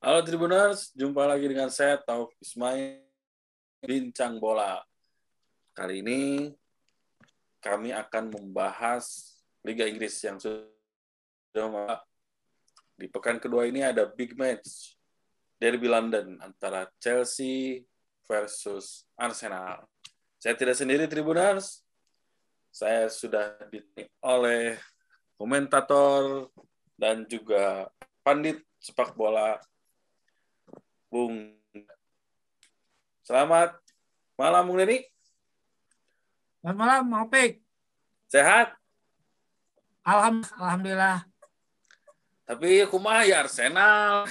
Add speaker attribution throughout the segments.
Speaker 1: Halo Tribuners, jumpa lagi dengan saya Taufik Ismail Bincang Bola. Kali ini kami akan membahas Liga Inggris yang sudah di pekan kedua ini ada big match Derby London antara Chelsea versus Arsenal. Saya tidak sendiri Tribuners, saya sudah ditemani oleh komentator dan juga pandit sepak bola Bung. Selamat malam, Bung Neni.
Speaker 2: Selamat malam, Opik.
Speaker 1: Sehat?
Speaker 2: Alham Alhamdulillah.
Speaker 1: Tapi kumaha ya Arsenal.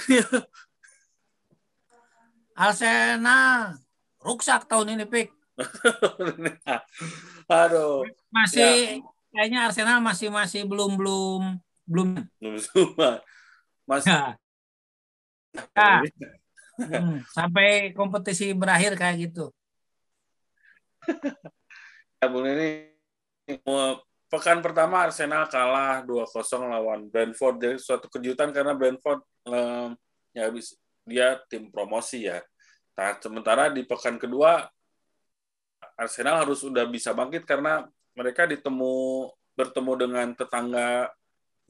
Speaker 2: Arsenal ruksak tahun ini, Pik.
Speaker 1: Aduh.
Speaker 2: Masih ya. kayaknya Arsenal masih masih belum belum belum
Speaker 1: belum semua. Masih.
Speaker 2: Ya. Hmm, sampai kompetisi berakhir kayak gitu.
Speaker 1: ya, Bung ini pekan pertama Arsenal kalah 2-0 lawan Brentford. Jadi suatu kejutan karena Brentford um, ya habis dia tim promosi ya. Nah, sementara di pekan kedua Arsenal harus sudah bisa bangkit karena mereka ditemu bertemu dengan tetangga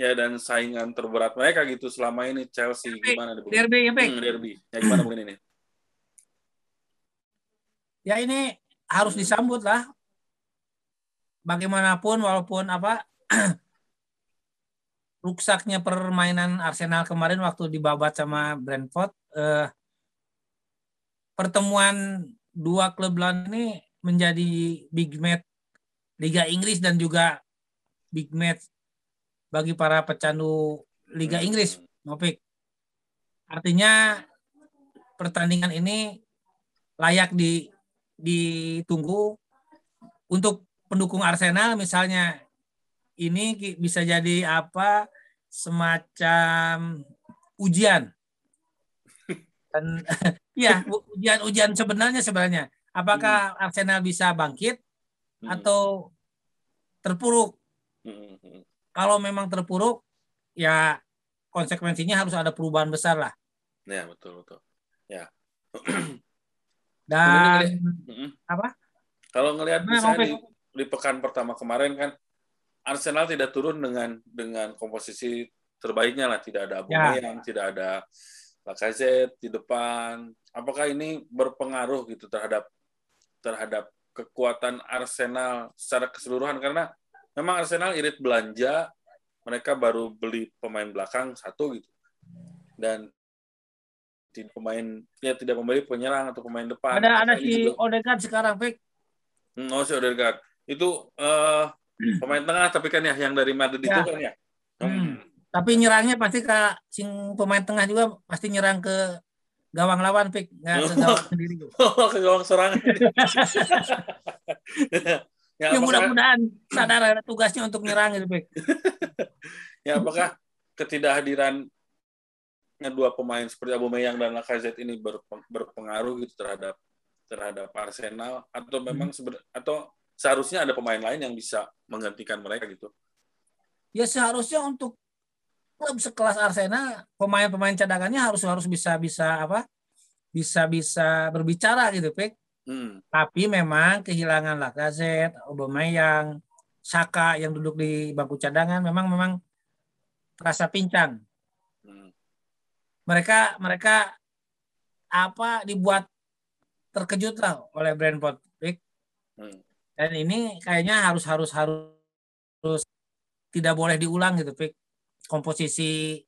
Speaker 1: ya dan saingan terberat mereka gitu selama ini Chelsea derby. gimana nih
Speaker 2: Derby ya,
Speaker 1: Hmm, derby. Ya gimana mungkin ini?
Speaker 2: Ya ini harus disambut lah. Bagaimanapun walaupun apa ruksaknya permainan Arsenal kemarin waktu dibabat sama Brentford eh, pertemuan dua klub London ini menjadi big match Liga Inggris dan juga big match bagi para pecandu Liga hmm. Inggris, Mopik. Artinya pertandingan ini layak di ditunggu untuk pendukung Arsenal misalnya ini bisa jadi apa semacam ujian dan ya ujian-ujian sebenarnya sebenarnya apakah hmm. Arsenal bisa bangkit hmm. atau terpuruk kalau memang terpuruk ya konsekuensinya harus ada perubahan besar lah.
Speaker 1: Ya betul betul. Ya.
Speaker 2: Dan apa?
Speaker 1: Kalau ngelihat nah, misalnya di, di pekan pertama kemarin kan Arsenal tidak turun dengan dengan komposisi terbaiknya lah, tidak ada Aubameyang, ya. tidak ada Lacazette di depan. Apakah ini berpengaruh gitu terhadap terhadap kekuatan Arsenal secara keseluruhan karena memang Arsenal irit belanja, mereka baru beli pemain belakang satu gitu. Dan tidak pemain ya tidak membeli penyerang atau pemain depan.
Speaker 2: Ada ada si juga. Odegaard sekarang, Pek.
Speaker 1: Hmm, oh si Odegaard. Itu uh, pemain tengah tapi kan ya yang dari Madrid ya. itu kan ya.
Speaker 2: Hmm. hmm. Tapi nyerangnya pasti ke sing pemain tengah juga pasti nyerang ke gawang lawan, Pek. Nggak ke gawang sendiri.
Speaker 1: Oh, ke gawang serangan.
Speaker 2: Ya, ya mudah-mudahan sadar ada tugasnya untuk nyerang gitu, Bek.
Speaker 1: ya apakah ketidakhadiran dua pemain seperti Aubameyang dan Lacazette ini berpengaruh gitu terhadap terhadap Arsenal atau memang seber, atau seharusnya ada pemain lain yang bisa menggantikan mereka gitu?
Speaker 2: Ya seharusnya untuk klub sekelas Arsenal pemain-pemain cadangannya harus harus bisa bisa apa? Bisa bisa berbicara gitu, Pek Hmm. Tapi memang kehilangan Lacazette, Aubameyang, Saka yang duduk di bangku cadangan memang memang terasa pincang. Hmm. Mereka mereka apa dibuat terkejut lah oleh Brentford. Hmm. Dan ini kayaknya harus harus harus tidak boleh diulang gitu, Pik. Komposisi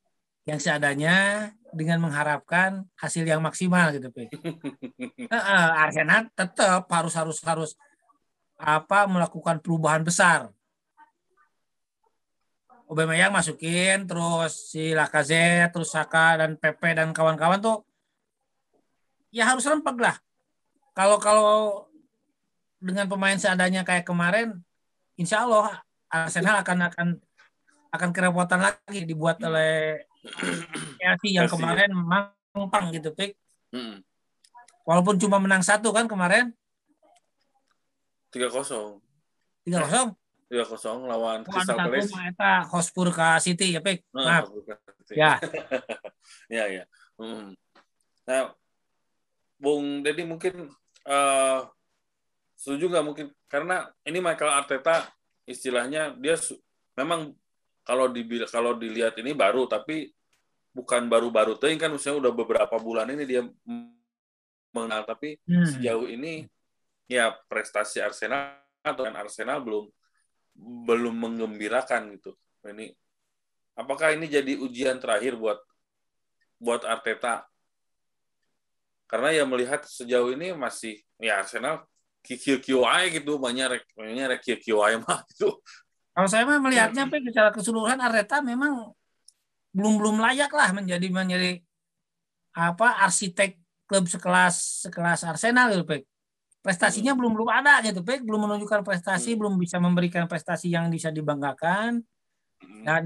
Speaker 2: yang seadanya dengan mengharapkan hasil yang maksimal gitu, Pe. uh, Arsenal tetap harus harus harus apa melakukan perubahan besar. Aubameyang masukin, terus si Lacazette, terus Saka dan Pepe dan kawan-kawan tuh ya harus rempeg lah. Kalau kalau dengan pemain seadanya kayak kemarin, insya Allah Arsenal akan akan akan kerepotan lagi dibuat oleh Chelsea yang kemarin mampang gitu, Pik. Hmm. Walaupun cuma menang satu kan kemarin.
Speaker 1: Tiga kosong.
Speaker 2: Tiga kosong.
Speaker 1: Tiga kosong lawan Crystal Palace.
Speaker 2: Eta Hotspur ke City ya, Pik. Nah, Maaf.
Speaker 1: Ya. ya, ya. Hmm. Nah, Bung Deddy mungkin uh, setuju nggak mungkin karena ini Michael Arteta istilahnya dia memang kalau di kalau dilihat ini baru tapi bukan baru-baru tuh kan usia udah beberapa bulan ini dia mengenal tapi hmm. sejauh ini ya prestasi Arsenal dengan Arsenal belum belum menggembirakan gitu. Ini apakah ini jadi ujian terakhir buat buat Arteta? Karena ya melihat sejauh ini masih ya Arsenal QQI gitu banyak banyak rek QQI mah gitu
Speaker 2: kalau saya mah melihatnya ya. secara keseluruhan Arteta memang belum belum layak lah menjadi menjadi apa arsitek klub sekelas sekelas Arsenal gitu Pek. Prestasinya hmm. belum belum ada gitu Pek, belum menunjukkan prestasi, hmm. belum bisa memberikan prestasi yang bisa dibanggakan. Hmm. Dan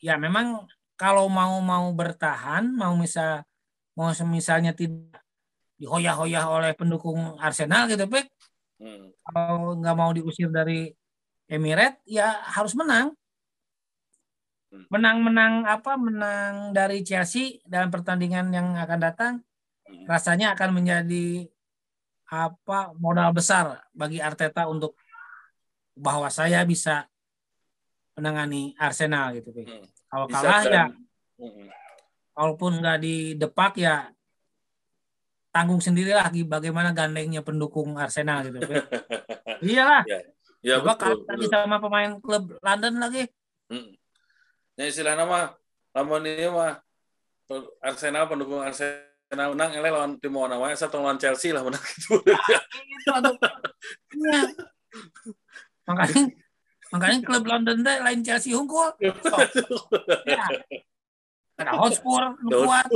Speaker 2: ya memang kalau mau mau bertahan, mau misal mau misalnya tidak dihoyah-hoyah oleh pendukung Arsenal gitu Pek. Hmm. Kalau nggak mau diusir dari Emirates ya harus menang. Hmm. Menang-menang apa? Menang dari Chelsea dalam pertandingan yang akan datang hmm. rasanya akan menjadi apa modal besar bagi Arteta untuk bahwa saya bisa menangani Arsenal gitu. Hmm. Kalau kalah ya, hmm. walaupun nggak di depak ya tanggung sendiri lagi bagaimana gandengnya pendukung Arsenal gitu. Iyalah. Ya, ya Coba betul, lagi sama pemain klub London lagi.
Speaker 1: Hmm. Ya istilah nama namun ini mah Arsenal pendukung Arsenal menang ele lawan tim mana wae satu lawan Chelsea lah menang gitu.
Speaker 2: ya. makanya makanya klub London teh lain Chelsea unggul. So, ya. Ada Hotspur kuat.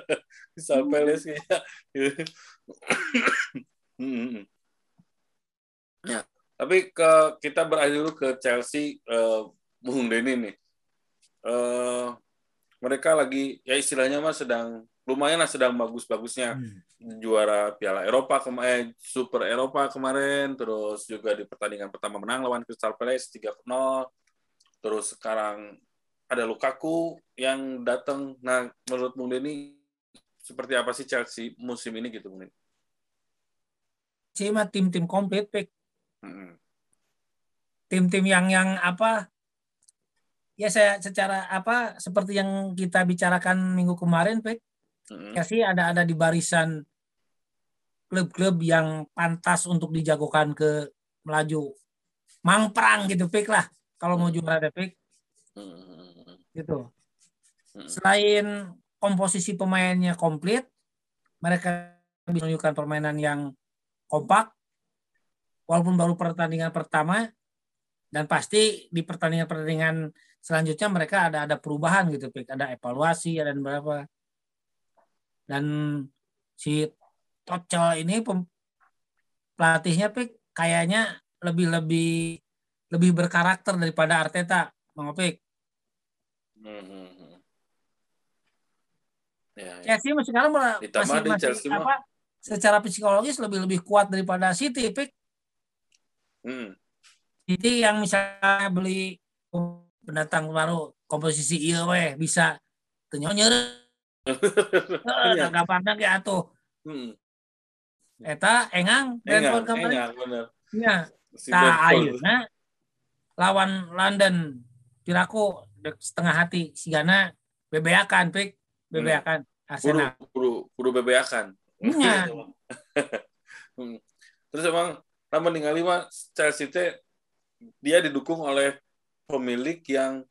Speaker 1: Bisa Peles ya. ya. Tapi ke kita beralih dulu ke Chelsea uh, Bung Denny nih uh, mereka lagi ya istilahnya mah sedang lumayan lah sedang bagus-bagusnya hmm. juara Piala Eropa kemarin eh, Super Eropa kemarin terus juga di pertandingan pertama menang lawan Crystal Palace 3-0 terus sekarang ada Lukaku yang datang nah menurut Bung Denny seperti apa sih Chelsea musim ini gitu Bung Denny?
Speaker 2: Cuma tim-tim komplit hmm. Tim-tim yang yang apa ya saya secara apa seperti yang kita bicarakan minggu kemarin, Pak, mm-hmm. sih ada ada di barisan klub-klub yang pantas untuk dijagokan ke melaju mang perang gitu, Pak lah. Kalau mau juara ada Pak. Mm-hmm. Gitu. Selain komposisi pemainnya komplit, mereka bisa menunjukkan permainan yang kompak, walaupun baru pertandingan pertama, dan pasti di pertandingan-pertandingan selanjutnya mereka ada ada perubahan gitu Pik. ada evaluasi ada berapa dan si Tocel ini pelatihnya Pik kayaknya lebih lebih lebih berkarakter daripada Arteta Bang Opik hmm, hmm, hmm. Ya, ya. Chelsea masih sekarang masih, masih Chelsea apa, secara psikologis lebih lebih kuat daripada City Pik hmm. City yang misalnya beli pendatang baru komposisi iya weh bisa. Tenyonyer nggak pandang ya tuh hmm. eta engang engang, engang bener. Ya nah ayeuna lawan London. Piraku setengah hati. Si Gana bebeakan pik. Bebeakan hmm.
Speaker 1: Arsenal kudu kudu bebeakan iya. Hmm. terus emang namun ningali mah Chelsea dia didukung oleh pemilik yang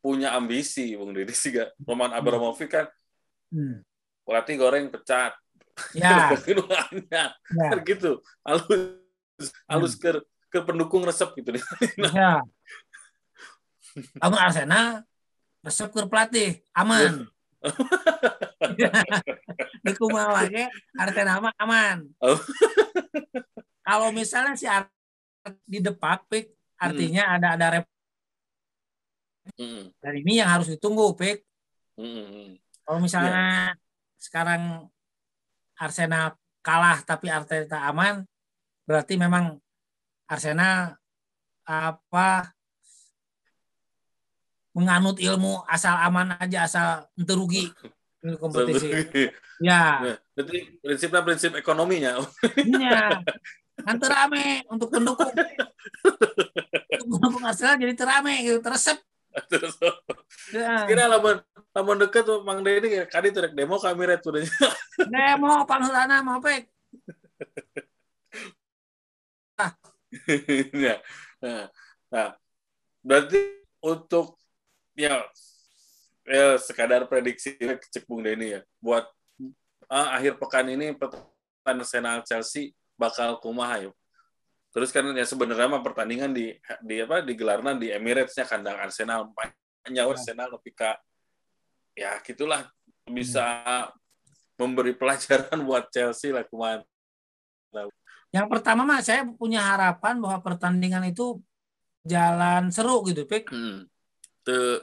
Speaker 1: punya ambisi, Bung Didi sih gak. Roman hmm. Abramovich kan hmm. pelatih goreng pecat. Ya. ya. Kan gitu. Halus halus hmm. ke ke pendukung resep gitu nih. Ya.
Speaker 2: Kamu Arsenal resep ke pelatih aman. Di lagi Arsenal mah aman. Oh. Kalau misalnya si di depak pik artinya hmm. ada ada rep Hmm. Dan ini yang harus ditunggu, Pik. Hmm. Kalau misalnya yeah. sekarang Arsenal kalah tapi Arteta aman, berarti memang Arsenal apa menganut ilmu asal aman aja asal ente rugi kompetisi. ya.
Speaker 1: Nah, berarti prinsipnya prinsip ekonominya.
Speaker 2: Iya. Kan terame untuk pendukung. untuk pendukung Arsenal jadi terame gitu, teresep.
Speaker 1: ya. Kira lamun lamun deket tuh Mang Dedi ya kadi tuh demo kami red tuh.
Speaker 2: demo panghelana mau pek.
Speaker 1: ah. nah, nah, berarti untuk ya ya sekadar prediksi cek Bung Denny ya buat uh, akhir pekan ini pertandingan Arsenal Chelsea bakal kumaha yuk. Terus kan ya sebenarnya mah pertandingan di di apa digelarnya di Emirates-nya kandang Arsenal nyawa ya. Arsenal lebih ya gitulah bisa hmm. memberi pelajaran buat Chelsea lah kemarin.
Speaker 2: Yang pertama mah saya punya harapan bahwa pertandingan itu jalan seru gitu, Pik. Hmm.
Speaker 1: Te,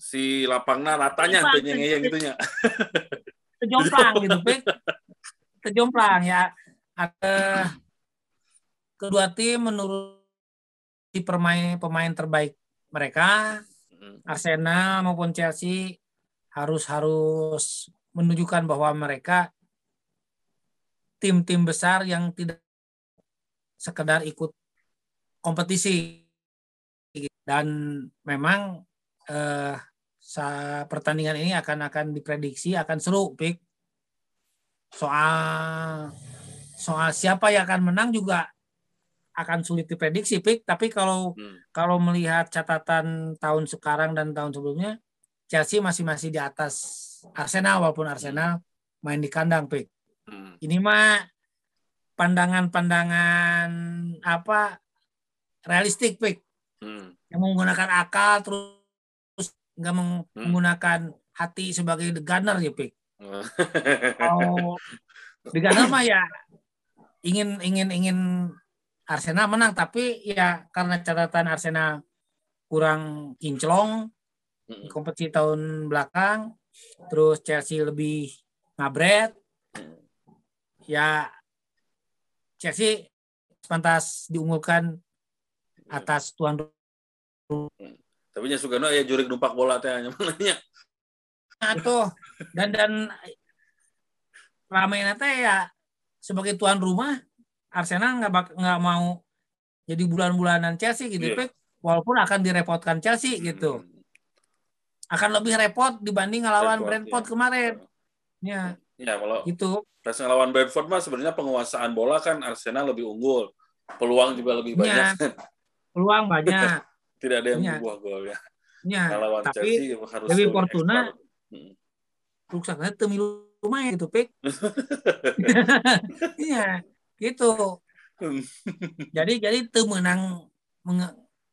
Speaker 1: si lapangnya ratanya tuh yang gitunya.
Speaker 2: Terjomplang gitu, Pik. Terjomplang ya. Ada kedua tim menurut di pemain pemain terbaik mereka Arsenal maupun Chelsea harus harus menunjukkan bahwa mereka tim-tim besar yang tidak sekedar ikut kompetisi dan memang eh, pertandingan ini akan akan diprediksi akan seru pik. Soal soal siapa yang akan menang juga akan sulit diprediksi pik. Tapi kalau hmm. kalau melihat catatan tahun sekarang dan tahun sebelumnya Chelsea masih masih di atas Arsenal walaupun Arsenal main di kandang pik. Hmm. ini mah pandangan-pandangan apa realistik pik hmm. yang menggunakan akal terus nggak hmm. menggunakan hati sebagai the gunner ya pik? Kalau the gunner mah ya ingin ingin ingin Arsenal menang tapi ya karena catatan Arsenal kurang kinclong di kompetisi tahun belakang terus Chelsea lebih ngabret ya Chelsea pantas diunggulkan atas tuan
Speaker 1: tapi nya Sugano ya jurik numpak bola teh namanya
Speaker 2: atau dan dan ramai teh ya sebagai tuan rumah Arsenal nggak nggak mau jadi bulan-bulanan Chelsea gitu, yeah. walaupun akan direpotkan Chelsea hmm. gitu. Akan lebih repot dibanding ngelawan repot, Brentford ya. kemarin. Ya.
Speaker 1: Ya, kalau itu pas ngelawan Brentford mah sebenarnya penguasaan bola kan Arsenal lebih unggul. Peluang juga lebih banyak. Ya.
Speaker 2: Peluang banyak.
Speaker 1: Tidak ada yang ya. membuah gol ya.
Speaker 2: Ya, ngelawan tapi Chelsea harus lebih Fortuna hmm. temilu lumayan gitu, Pik. Iya gitu jadi jadi itu menang meng,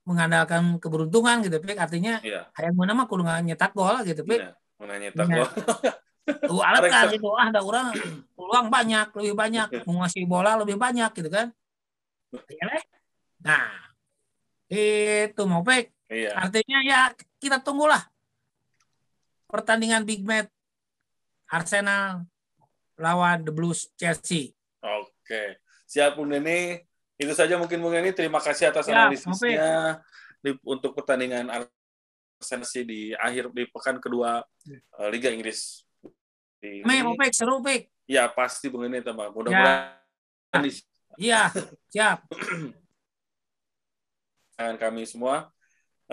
Speaker 2: mengandalkan keberuntungan gitu pik artinya yeah. yang mana mah kudu nyetak gol gitu pik yeah,
Speaker 1: nyetak gol
Speaker 2: Tuh alat kan gitu ah ada orang peluang banyak lebih banyak menguasai bola lebih banyak gitu kan iya, nah itu mau pik iya. artinya ya kita tunggulah pertandingan big match Arsenal lawan The Blues Chelsea
Speaker 1: Oke, siap Bung Neni. Itu saja mungkin Bung Neni. Terima kasih atas ya, analisisnya di, untuk pertandingan Arsenal di akhir di pekan kedua uh, Liga Inggris.
Speaker 2: Di, Pek, seru Pek.
Speaker 1: Ya pasti Bung Neni tambah. Mudah-mudahan.
Speaker 2: Iya, siap.
Speaker 1: Dengan kami semua,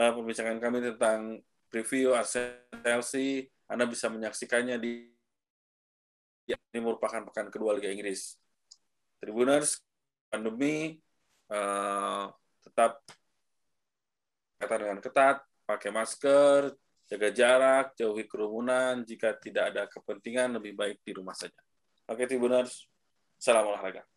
Speaker 1: uh, pembincangan kami tentang preview Arsenal Chelsea, Anda bisa menyaksikannya di ini merupakan pekan kedua Liga Inggris. Tribuners, pandemi uh, tetap kata dengan ketat, pakai masker, jaga jarak, jauhi kerumunan. Jika tidak ada kepentingan, lebih baik di rumah saja. Oke, Tribuners, salam olahraga.